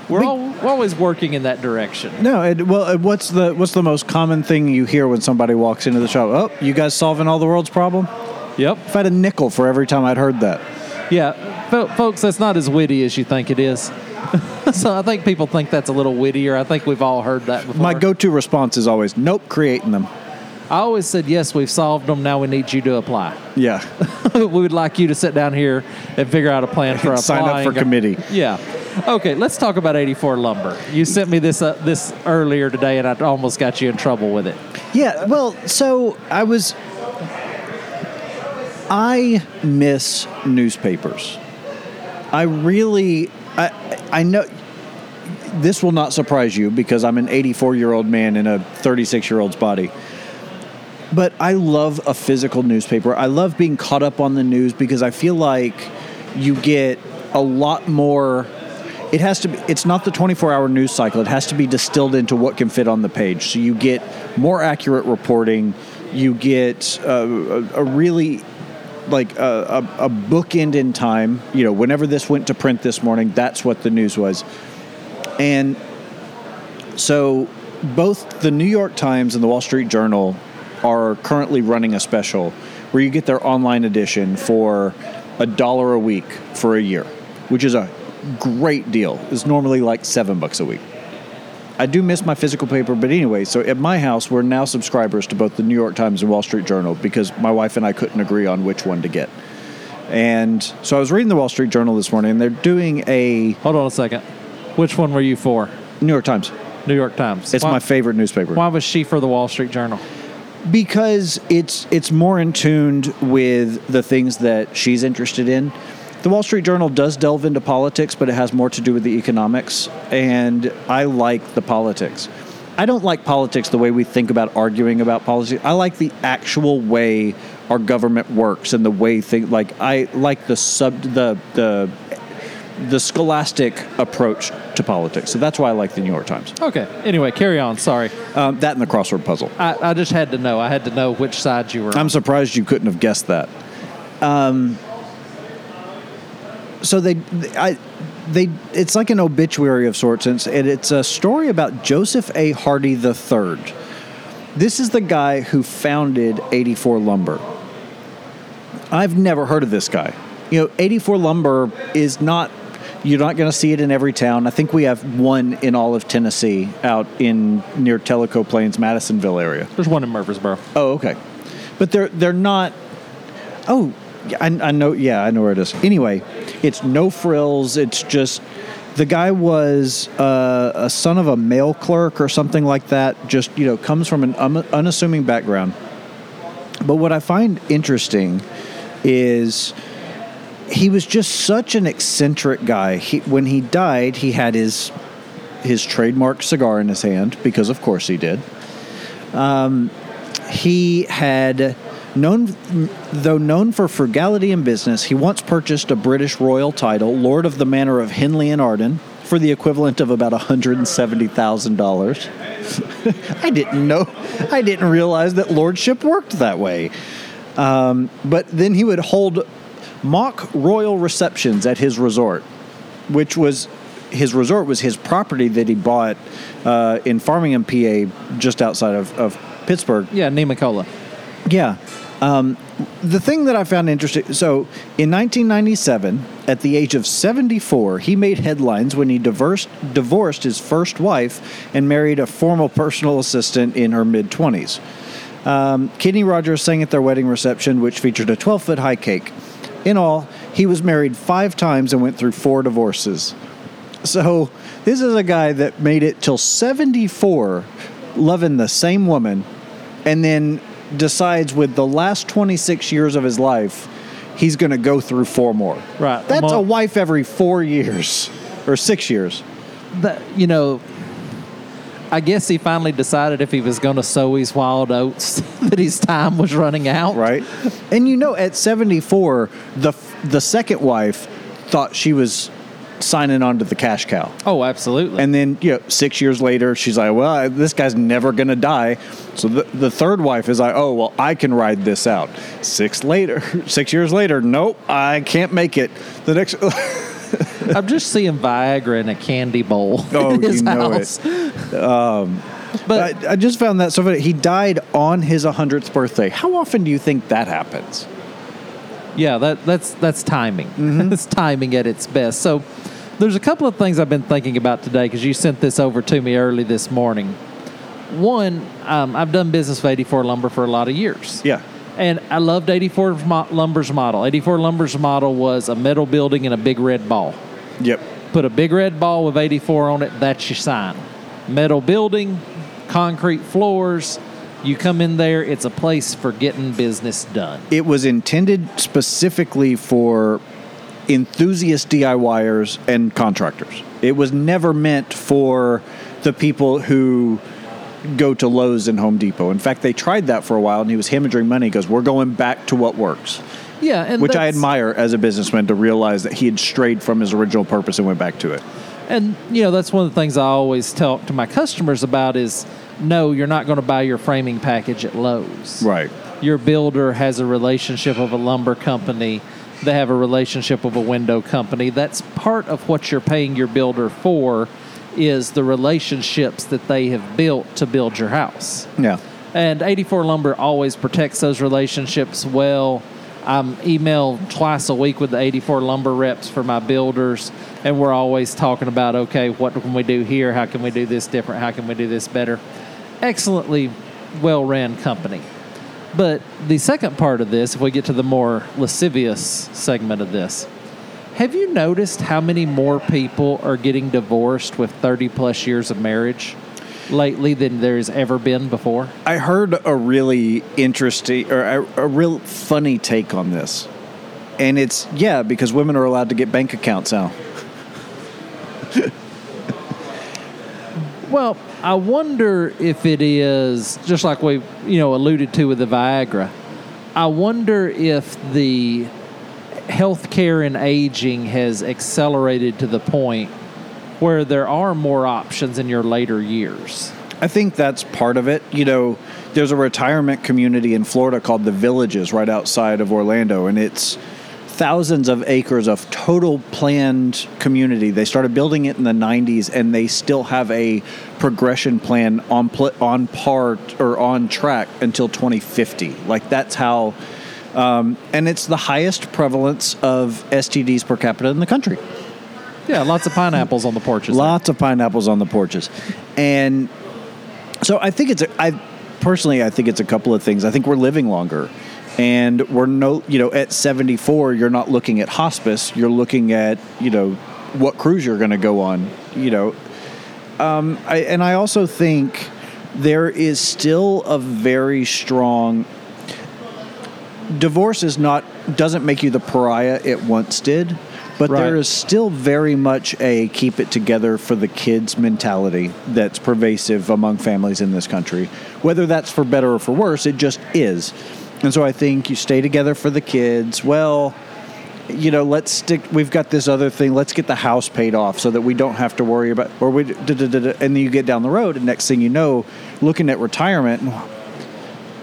we're, all, we're always working in that direction. No, it, well, what's the what's the most common thing you hear when somebody walks into the shop? Oh, you guys solving all the world's problem? Yep. If I had a nickel for every time I'd heard that. Yeah, fo- folks, that's not as witty as you think it is. so I think people think that's a little wittier. I think we've all heard that before. My go-to response is always, "Nope, creating them." I always said, yes, we've solved them. Now we need you to apply. Yeah, we would like you to sit down here and figure out a plan for applying. Sign up for committee. Yeah. Okay, let's talk about 84 lumber. You sent me this uh, this earlier today, and I almost got you in trouble with it. yeah. Well, so I was. I miss newspapers. I really, I, I know. This will not surprise you because I'm an 84 year old man in a 36 year old's body. But I love a physical newspaper. I love being caught up on the news because I feel like you get a lot more. It has to be. It's not the 24-hour news cycle. It has to be distilled into what can fit on the page. So you get more accurate reporting. You get uh, a, a really like a, a, a bookend in time. You know, whenever this went to print this morning, that's what the news was. And so both the New York Times and the Wall Street Journal are currently running a special where you get their online edition for a dollar a week for a year, which is a great deal. It's normally like seven bucks a week. I do miss my physical paper, but anyway, so at my house, we're now subscribers to both the New York Times and Wall Street Journal because my wife and I couldn't agree on which one to get. And so I was reading the Wall Street Journal this morning, and they're doing a Hold on a second. Which one were you for? New York Times. New York Times. It's why, my favorite newspaper. Why was she for the Wall Street Journal? because it's it's more in tuned with the things that she's interested in. The Wall Street Journal does delve into politics, but it has more to do with the economics, and I like the politics. I don't like politics the way we think about arguing about policy. I like the actual way our government works and the way things like I like the sub the the the scholastic approach to politics. So that's why I like the New York Times. Okay. Anyway, carry on. Sorry. Um, that and the crossword puzzle. I, I just had to know. I had to know which side you were. I'm surprised you couldn't have guessed that. Um, so they, I, they, it's like an obituary of sorts, and it's, a story about Joseph A. Hardy III. This is the guy who founded 84 Lumber. I've never heard of this guy. You know, 84 Lumber is not. You're not going to see it in every town. I think we have one in all of Tennessee, out in near Tellico Plains, Madisonville area. There's one in Murfreesboro. Oh, okay. But they're they're not. Oh, I, I know. Yeah, I know where it is. Anyway, it's no frills. It's just the guy was uh, a son of a mail clerk or something like that. Just you know, comes from an un- unassuming background. But what I find interesting is he was just such an eccentric guy. He, when he died, he had his his trademark cigar in his hand because, of course, he did he had known though known for frugality in business he once purchased a british royal title lord of the manor of henley and arden for the equivalent of about $170000 i didn't know i didn't realize that lordship worked that way. Um, but then he would hold mock royal receptions at his resort which was his resort was his property that he bought uh, in farmington pa just outside of, of pittsburgh. Yeah, Nemacolin. Yeah. Um, the thing that I found interesting so in 1997, at the age of 74, he made headlines when he divorced, divorced his first wife and married a formal personal assistant in her mid 20s. Um, Kenny Rogers sang at their wedding reception, which featured a 12 foot high cake. In all, he was married five times and went through four divorces. So, this is a guy that made it till 74 loving the same woman and then decides with the last 26 years of his life he's going to go through four more. Right. That's Mo- a wife every 4 years or 6 years. That you know, I guess he finally decided if he was going to sow his wild oats that his time was running out. right? and you know, at 74, the the second wife thought she was signing on to the cash cow. Oh, absolutely. And then, you know, six years later, she's like, well, I- this guy's never going to die. So the, the third wife is like, oh, well, I can ride this out. Six later, six years later, nope, I can't make it. The next, I'm just seeing Viagra in a candy bowl Oh, you know it. house. Um, but I, I just found that so funny. He died on his 100th birthday. How often do you think that happens? Yeah, that that's that's timing. Mm-hmm. That's timing at its best. So there's a couple of things I've been thinking about today because you sent this over to me early this morning. One, um, I've done business with 84 Lumber for a lot of years. Yeah. And I loved 84 Mo- Lumber's model. 84 Lumber's model was a metal building and a big red ball. Yep. Put a big red ball with 84 on it, that's your sign. Metal building, concrete floors. You come in there, it's a place for getting business done. It was intended specifically for enthusiast DIYers and contractors. It was never meant for the people who go to Lowe's and Home Depot. In fact, they tried that for a while and he was hemorrhaging money. He goes, We're going back to what works. Yeah, and Which I admire as a businessman to realize that he had strayed from his original purpose and went back to it. And you know, that's one of the things I always talk to my customers about is no, you're not going to buy your framing package at Lowe's. Right. Your builder has a relationship of a lumber company. They have a relationship of a window company. That's part of what you're paying your builder for is the relationships that they have built to build your house. Yeah. And 84 Lumber always protects those relationships well. I'm email twice a week with the 84 Lumber reps for my builders, and we're always talking about okay, what can we do here? How can we do this different? How can we do this better? Excellently well ran company. But the second part of this, if we get to the more lascivious segment of this, have you noticed how many more people are getting divorced with 30 plus years of marriage lately than there's ever been before? I heard a really interesting or a, a real funny take on this. And it's, yeah, because women are allowed to get bank accounts now. Well, I wonder if it is just like we, you know, alluded to with the Viagra. I wonder if the healthcare and aging has accelerated to the point where there are more options in your later years. I think that's part of it. You know, there's a retirement community in Florida called the Villages right outside of Orlando, and it's thousands of acres of total planned community. They started building it in the 90s, and they still have a progression plan on pl- on par or on track until 2050. Like that's how. Um, and it's the highest prevalence of STDs per capita in the country. Yeah, lots of pineapples on the porches. Lots of pineapples on the porches, and so I think it's a, I personally I think it's a couple of things. I think we're living longer, and we're no you know at seventy four you're not looking at hospice. You're looking at you know what cruise you're going to go on. You know, um, I, and I also think there is still a very strong divorce is not doesn't make you the pariah it once did but Right. there is still very much a keep it together for the kids mentality that's pervasive among families in this country whether that's for better or for worse it just is and so i think you stay together for the kids well you know let's stick we've got this other thing let's get the house paid off so that we don't have to worry about or we da, da, da, da, and then you get down the road and next thing you know looking at retirement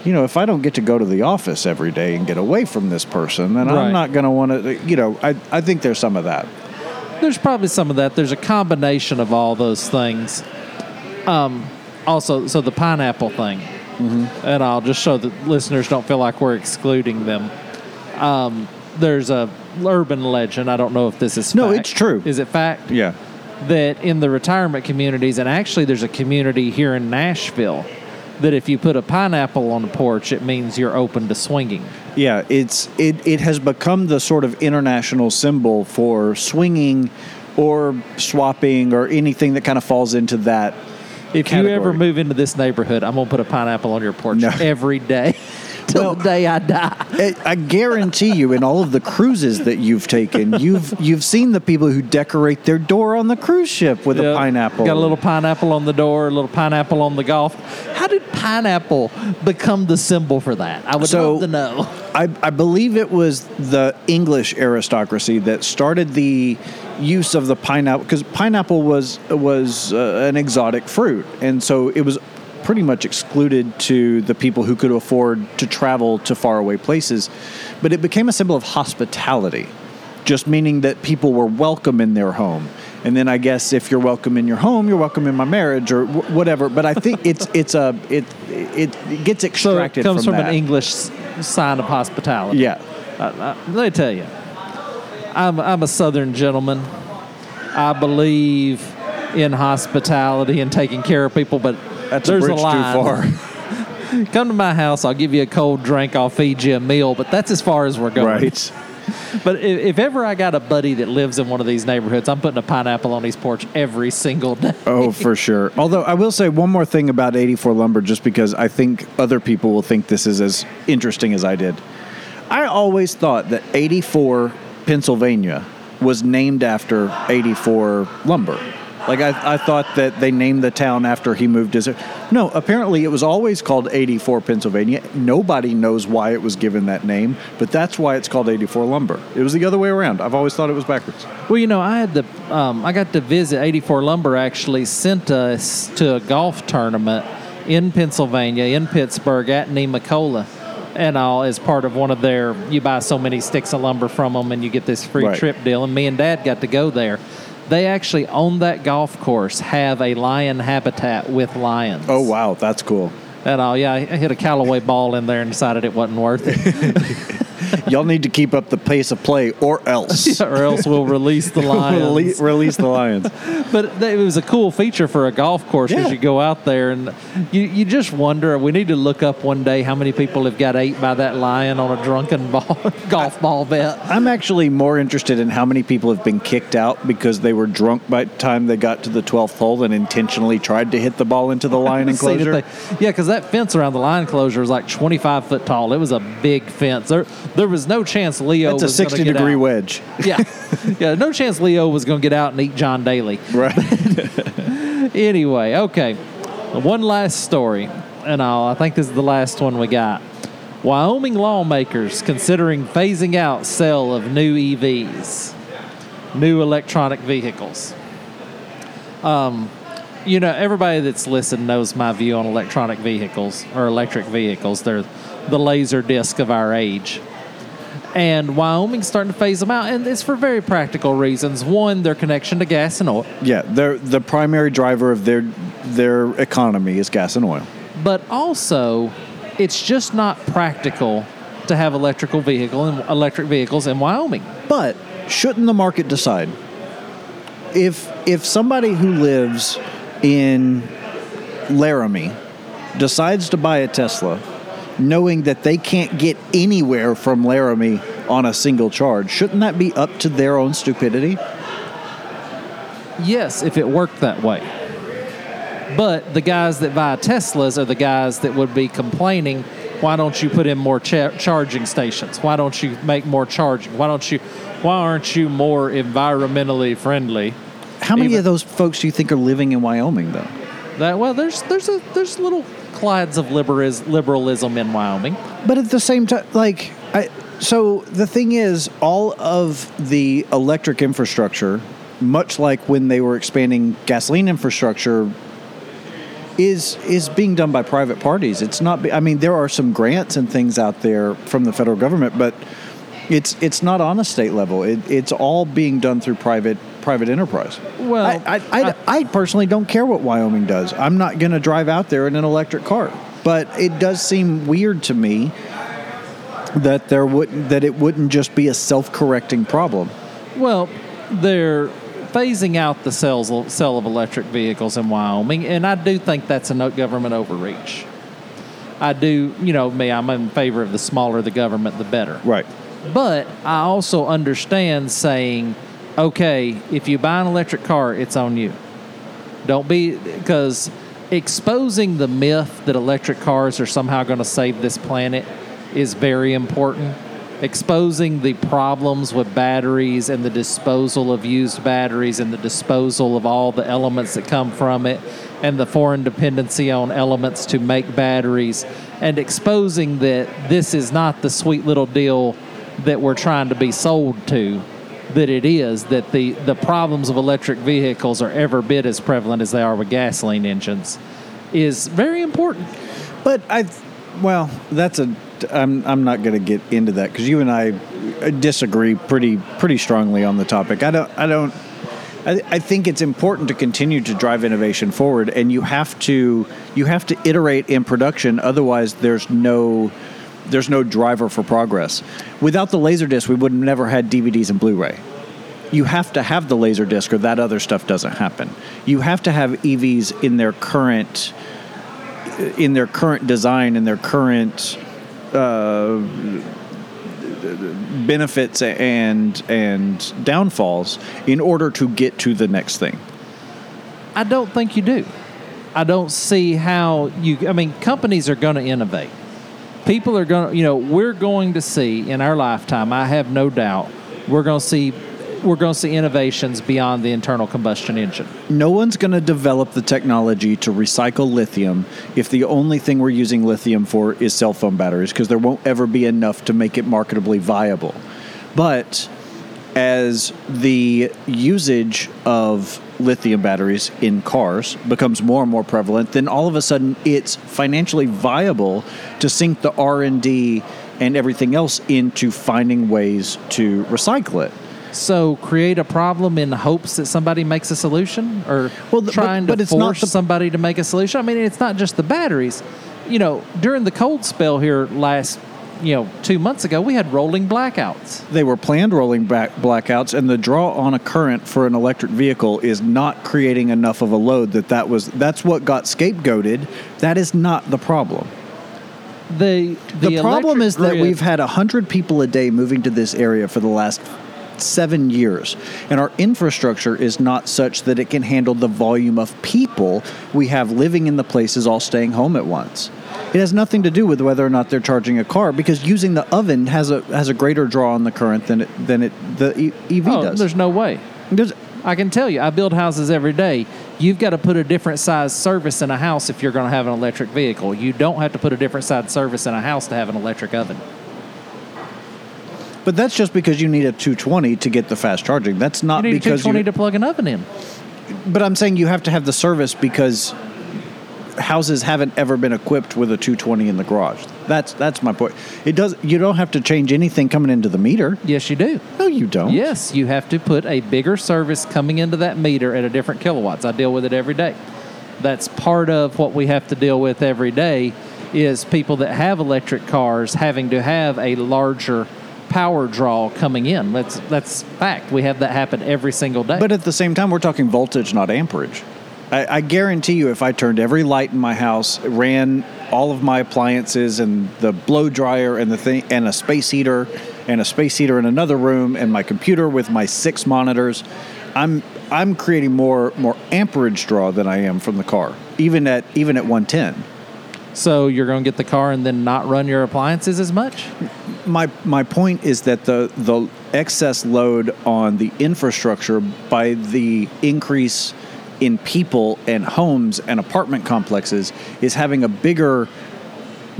you know, if I don't get to go to the office every day and get away from this person, then Right. I'm not going to want to, you know, I, I think there's some of that. There's probably some of that. There's a combination of all those things. Um, also, so the pineapple thing, Mm-hmm. and I'll just show that listeners don't feel like we're excluding them. Um, there's a urban legend. I don't know if this is No, fact. it's true. Is it fact? Yeah. That in the retirement communities, and actually there's a community here in Nashville, that if you put a pineapple on the porch, it means you're open to swinging. Yeah. It's, it, it has become the sort of international symbol for swinging or swapping or anything that kind of falls into that. If you ever move into this neighborhood, I'm gonna put a pineapple on your porch No. every day till Well- the day I die. I guarantee you, in all of the cruises that you've taken, you've you've seen the people who decorate their door on the cruise ship with a pineapple. Got a little pineapple on the door, a little pineapple on the golf. How did pineapple become the symbol for that? I would So- love to know. I, I believe it was the English aristocracy that started the use of the pineapple because pineapple was was uh, an exotic fruit, and so it was pretty much excluded to the people who could afford to travel to faraway places. But it became a symbol of hospitality, just meaning that people were welcome in their home. And then I guess if you're welcome in your home, you're welcome in my marriage or wh- whatever. But I think it's it's a it it, it gets extracted. So it comes from, that. an English sign of hospitality. Yeah. Uh, uh, let me tell you, I'm, I'm a Southern gentleman. I believe in hospitality and taking care of people, but That's a there's bridge too line. far. Come to my house, I'll give you a cold drink, I'll feed you a meal, but that's as far as we're going. Right. But if, if ever I got a buddy that lives in one of these neighborhoods, I'm putting a pineapple on his porch every single day. Oh, for sure. Although I will say one more thing about 84 Lumber, just because I think other people will think this is as interesting as I did. I always thought that 84 Pennsylvania was named after 84 Lumber. Like I, I thought that they named the town after he moved his. No, apparently it was always called 84 Pennsylvania. Nobody knows why it was given that name, but that's why it's called 84 Lumber. It was the other way around. I've always thought it was backwards. Well, you know, I had the um, I got to visit 84 Lumber. Actually, sent us to a golf tournament in Pennsylvania, in Pittsburgh, at Nemacolin, and all as part of one of their. You buy so many sticks of lumber from them, and you get this free Right. trip deal. And me and Dad got to go there. They actually on that golf course have a lion habitat with lions. Oh wow, that's cool. And all, yeah, I hit a Callaway ball in there and decided it wasn't worth it, Y'all need to keep up the pace of play, or else. or else we'll release the lions. Release, release the lions. But it was a cool feature for a golf course because Yeah. you go out there and you, you just wonder. We need to look up one day how many people have got ate by that lion on a drunken ball, golf ball bet. I'm actually more interested in how many people have been kicked out because they were drunk by the time they got to the 12th hole and intentionally tried to hit the ball into the line that enclosure. they- yeah, because that fence around the line enclosure is like 25 foot tall. It was a big fence. There, there was no chance Leo That's a was gonna 60 get degree out. wedge. Yeah, yeah, no chance Leo was going to get out and eat John Daly. Right. Anyway, okay. One last story, and I'll, I think this is the last one we got. Wyoming lawmakers considering phasing out sale of new EVs, new electronic vehicles. Um, you know, everybody that's listened knows my view on electronic vehicles or electric vehicles. They're the laser disc of our age. And Wyoming's starting to phase them out, and it's for very practical reasons. One, their connection to gas and oil. yeah, they're, the primary driver of their their economy is gas and oil. but also it's just not practical to have electrical vehicle and electric vehicles in Wyoming. But shouldn't the market decide? If if somebody who lives in Laramie decides to buy a Tesla, knowing that they can't get anywhere from Laramie on a single charge, shouldn't that be up to their own stupidity? Yes, if it worked that way. But the guys that buy Teslas are the guys that would be complaining, why don't you put in more cha- charging stations? Why don't you make more charging? Why don't you why aren't you more environmentally friendly? How many Even- of those folks do you think are living in Wyoming, though? That well, there's there's a there's little clouds of liberis, liberalism in Wyoming. But at the same time, like, I, so the thing is, all of the electric infrastructure, much like when they were expanding gasoline infrastructure, is is being done by private parties. It's not. I mean, there are some grants and things out there from the federal government, but it's it's not on a state level. It, it's all being done through private private enterprise. Well, I, I, I, I personally don't care what Wyoming does. I'm not going to drive out there in an electric car. But it does seem weird to me that there would that it wouldn't just be a self-correcting problem. Well, they're phasing out the sales sale of electric vehicles in Wyoming, and I do think that's a government overreach. I do, you know, me, I'm in favor of the smaller the government, the better. Right. But I also understand saying, okay, if you buy an electric car, it's on you. Don't be, because exposing the myth that electric cars are somehow going to save this planet is very important. Exposing the problems with batteries and the disposal of used batteries and the disposal of all the elements that come from it and the foreign dependency on elements to make batteries and exposing that this is not the sweet little deal that we're trying to be sold to that it is that the the problems of electric vehicles are every bit as prevalent as they are with gasoline engines is very important. But I, well, that's a. I'm I'm not going to get into that because you and I uh, disagree pretty pretty strongly on the topic. I don't I don't. I, I think it's important to continue to drive innovation forward, and you have to you have to iterate in production. Otherwise, there's no there's no driver for progress. Without the Laserdisc, we would have never had DVDs and Blu-ray. You have to have the Laserdisc, or that other stuff doesn't happen. You have to have EVs in their current in their current design and their current uh, benefits and and downfalls in order to get to the next thing. I don't think you do. I don't see how you. I mean, companies are going to innovate. People are going to, you know, we're going to see in our lifetime. I have no doubt we're going to see we're going to see innovations beyond the internal combustion engine. No one's going to develop the technology to recycle lithium if the only thing we're using lithium for is cell phone batteries because there won't ever be enough to make it marketably viable. But as the usage of lithium batteries in cars becomes more and more prevalent then all of a sudden it's financially viable to sink the R&D and everything else into finding ways to recycle it. So create a problem in hopes that somebody makes a solution, or Well, the- trying but- but to it's not force the- somebody to make a solution. I mean, it's not just the batteries. You know, during the cold spell here last, you know, two months ago, we had rolling blackouts. They were planned rolling back blackouts, and the draw on a current for an electric vehicle is not creating enough of a load that that was that's what got scapegoated. That is not the problem. The the, The, problem is that we've had hundred people a day moving to this area for the last seven years, and our infrastructure is not such that it can handle the volume of people we have living in the places all staying home at once. It has nothing to do with whether or not they're charging a car because using the oven has a has a greater draw on the current than it than it the E- EV Oh, does. there's no way. There's- I can tell you, I build houses every day. You've got to put a different size service in a house if you're going to have an electric vehicle. You don't have to put a different size service in a house to have an electric oven. But that's just because you need a 220 to get the fast charging. That's not because. You need a 220 you. to plug an oven in. but I'm saying you have to have the service because houses haven't ever been equipped with a 220 in the garage. That's that's my point. It does. You don't have to change anything coming into the meter. Yes, you do. No, you don't. Yes, you have to put a bigger service coming into that meter at a different kilowatts. I deal with it every day. That's part of what we have to deal with every day is people that have electric cars having to have a larger power draw coming in. That's that's fact. We have that happen every single day. But at the same time, we're talking voltage, not amperage. I, I guarantee you, if I turned every light in my house, ran all of my appliances and the blow dryer and the thing, and a space heater, and a space heater in another room, and my computer with my six monitors, I'm I'm creating more more amperage draw than I am from the car, even at even at 110. so you're going to get the car and then not run your appliances as much? my my point is that the the excess load on the infrastructure by the increase in people and homes and apartment complexes is having a bigger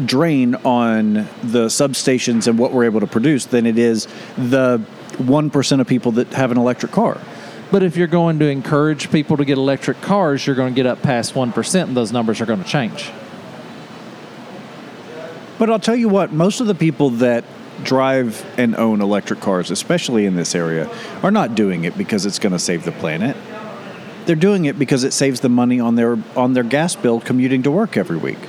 drain on the substations and what we're able to produce than it is the 1% of people that have an electric car. But if you're going to encourage people to get electric cars, you're going to get up past 1% and those numbers are going to change. But I'll tell you what, most of the people that drive and own electric cars, especially in this area, are not doing it because it's going to save the planet. They're doing it because it saves them money on their on their gas bill commuting to work every week.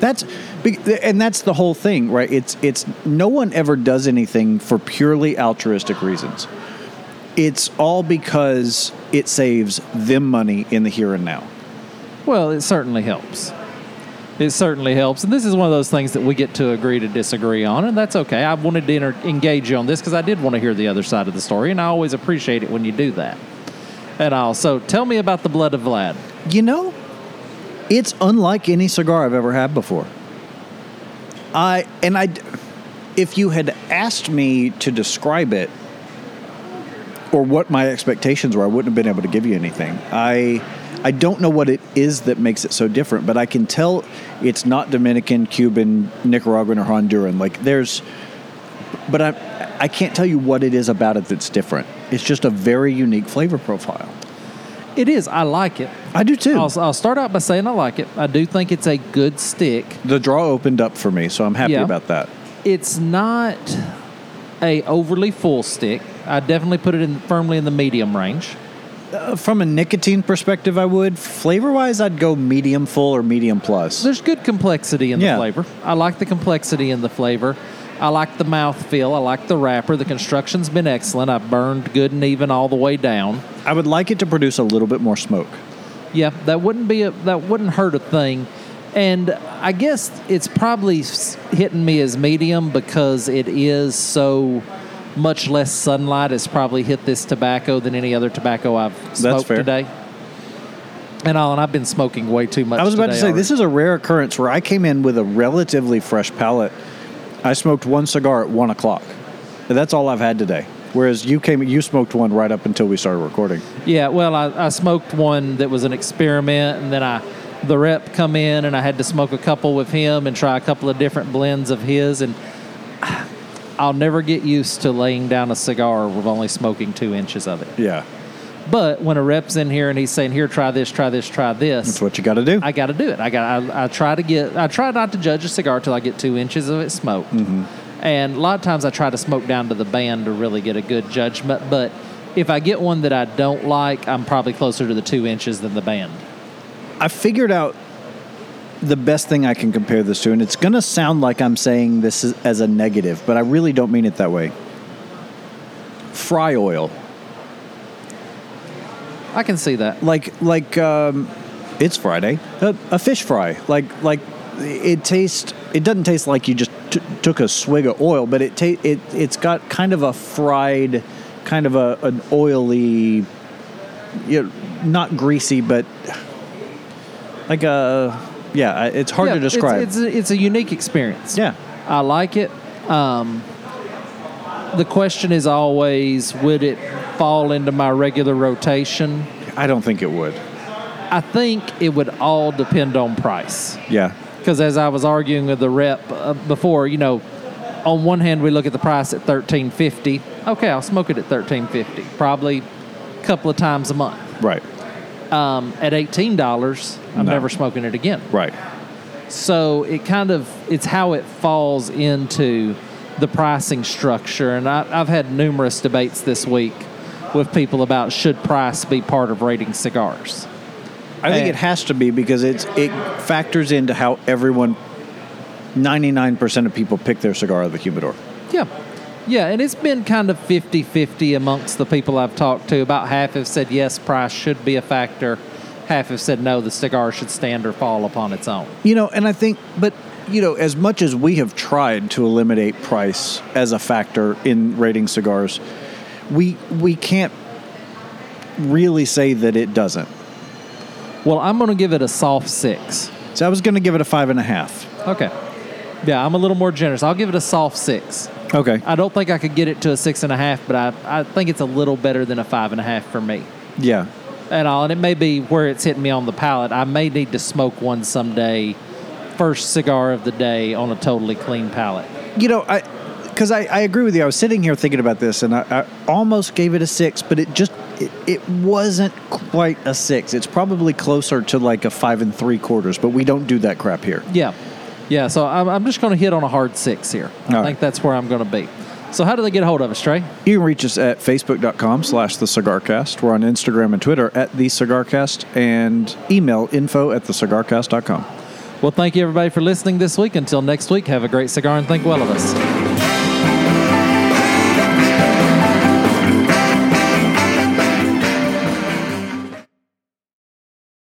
That's and that's the whole thing, right? It's it's no one ever does anything for purely altruistic reasons. It's all because it saves them money in the here and now. Well, it certainly helps. It certainly helps. And this is one of those things that we get to agree to disagree on, and that's okay. I wanted to enter, engage you on this because I did want to hear the other side of the story, and I always appreciate it when you do that. And all. So tell me about the blood of Vlad. You know, it's unlike any cigar I've ever had before. I and I, if you had asked me to describe it or what my expectations were, I wouldn't have been able to give you anything. I I don't know what it is that makes it so different, but I can tell it's not Dominican, Cuban, Nicaraguan, or Honduran. Like there's but I I can't tell you what it is about it that's different. It's just a very unique flavor profile. It is. I like it. I do too. I'll, I'll start out by saying I like it. I do think it's a good stick. the draw opened up for me, so I'm happy Yeah. about that. It's not a overly full stick. I definitely put it in firmly in the medium range. Uh, from a nicotine perspective, I would. Flavor wise, I'd go medium full or medium plus. There's good complexity in the Yeah. flavor. I like the complexity in the flavor. I like the mouth feel. I like the wrapper. The construction's been excellent. I've burned good and even all the way down. I would like it to produce a little bit more smoke. Yeah, that wouldn't be a that wouldn't hurt a thing. And I guess it's probably hitting me as medium because it is so much less sunlight. It's probably hit this tobacco than any other tobacco I've smoked fair. today. And all, and I've been smoking way too much. I was about to say this is a rare occurrence where I came in with a relatively fresh palate. I smoked one cigar at one o'clock. That's all I've had today. Whereas you came, you smoked one right up until we started recording. Yeah, well, I, I smoked one that was an experiment, and then I the rep come in, and I had to smoke a couple with him and try a couple of different blends of his, and I'll never get used to laying down a cigar with only smoking two inches of it. Yeah, But when a rep's in here and he's saying, "Here, try this, try this, try this," that's what you got to do. I got to do it. I got. I, I try to get. I try not to judge a cigar till I get two inches of it smoked. Mm-hmm. And a lot of times I try to smoke down to the band to really get a good judgment. But if I get one that I don't like, I'm probably closer to the two inches than the band. I figured out the best thing I can compare this to, and it's going to sound like I'm saying this as a negative, but I really don't mean it that way. Fry oil, I can see that. like like um, it's Friday, a, a fish fry, like like it tastes. It doesn't taste like you just t- took a swig of oil, but it ta- it it's got kind of a fried, kind of a an oily, you know, not greasy, but like a yeah. It's hard Yeah, to describe. It's, it's, a, it's a unique experience. yeah. I like it. Um, the question is always, would it fall into my regular rotation? I don't think it would. I think it would all depend on price. Yeah. Because as I was arguing with the rep uh, before, you know, on one hand we look at the price at thirteen fifty. Okay, I'll smoke it at thirteen fifty, probably a couple of times a month. Right. Um, at eighteen dollars, I'm No. never smoking it again. Right. So it kind of it's how it falls into the pricing structure, and I, I've had numerous debates this week with people about should price be part of rating cigars. I think And- it has to be because it's it factors into how everyone, ninety nine percent of people pick their cigar out of the humidor. Yeah. Yeah, and it's been kind of 50 50 amongst the people I've talked to. About half have said yes, price should be a factor. Half have said no, the cigar should stand or fall upon its own. You know, and I think, but you know, as much as we have tried to eliminate price as a factor in rating cigars, we we can't really say that it doesn't. Well, I'm going to give it a soft six. So I was going to give it a five and a half. Okay. Yeah, I'm a little more generous. I'll give it a soft six. Okay. I don't think I could get it to a six and a half, but I, I think it's a little better than a five and a half for me. Yeah. And all, and it may be where it's hitting me on the palate. I may need to smoke one someday, first cigar of the day on a totally clean palate. You know, I because I, I agree with you. I was sitting here thinking about this, and I, I almost gave it a six, but it just it, it wasn't quite a six. It's probably closer to like a five and three quarters, but we don't do that crap here. Yeah, yeah. So I'm, I'm just going to hit on a hard six here. I All think right. that's where I'm going to be. So how do they get a hold of us, Trey? You can reach us at facebook.com slash the cigarcast. We're on Instagram and Twitter at the cigarcast and email info at the cigarcast.com. Well, thank you everybody for listening this week. Until next week, have a great cigar and think well of us.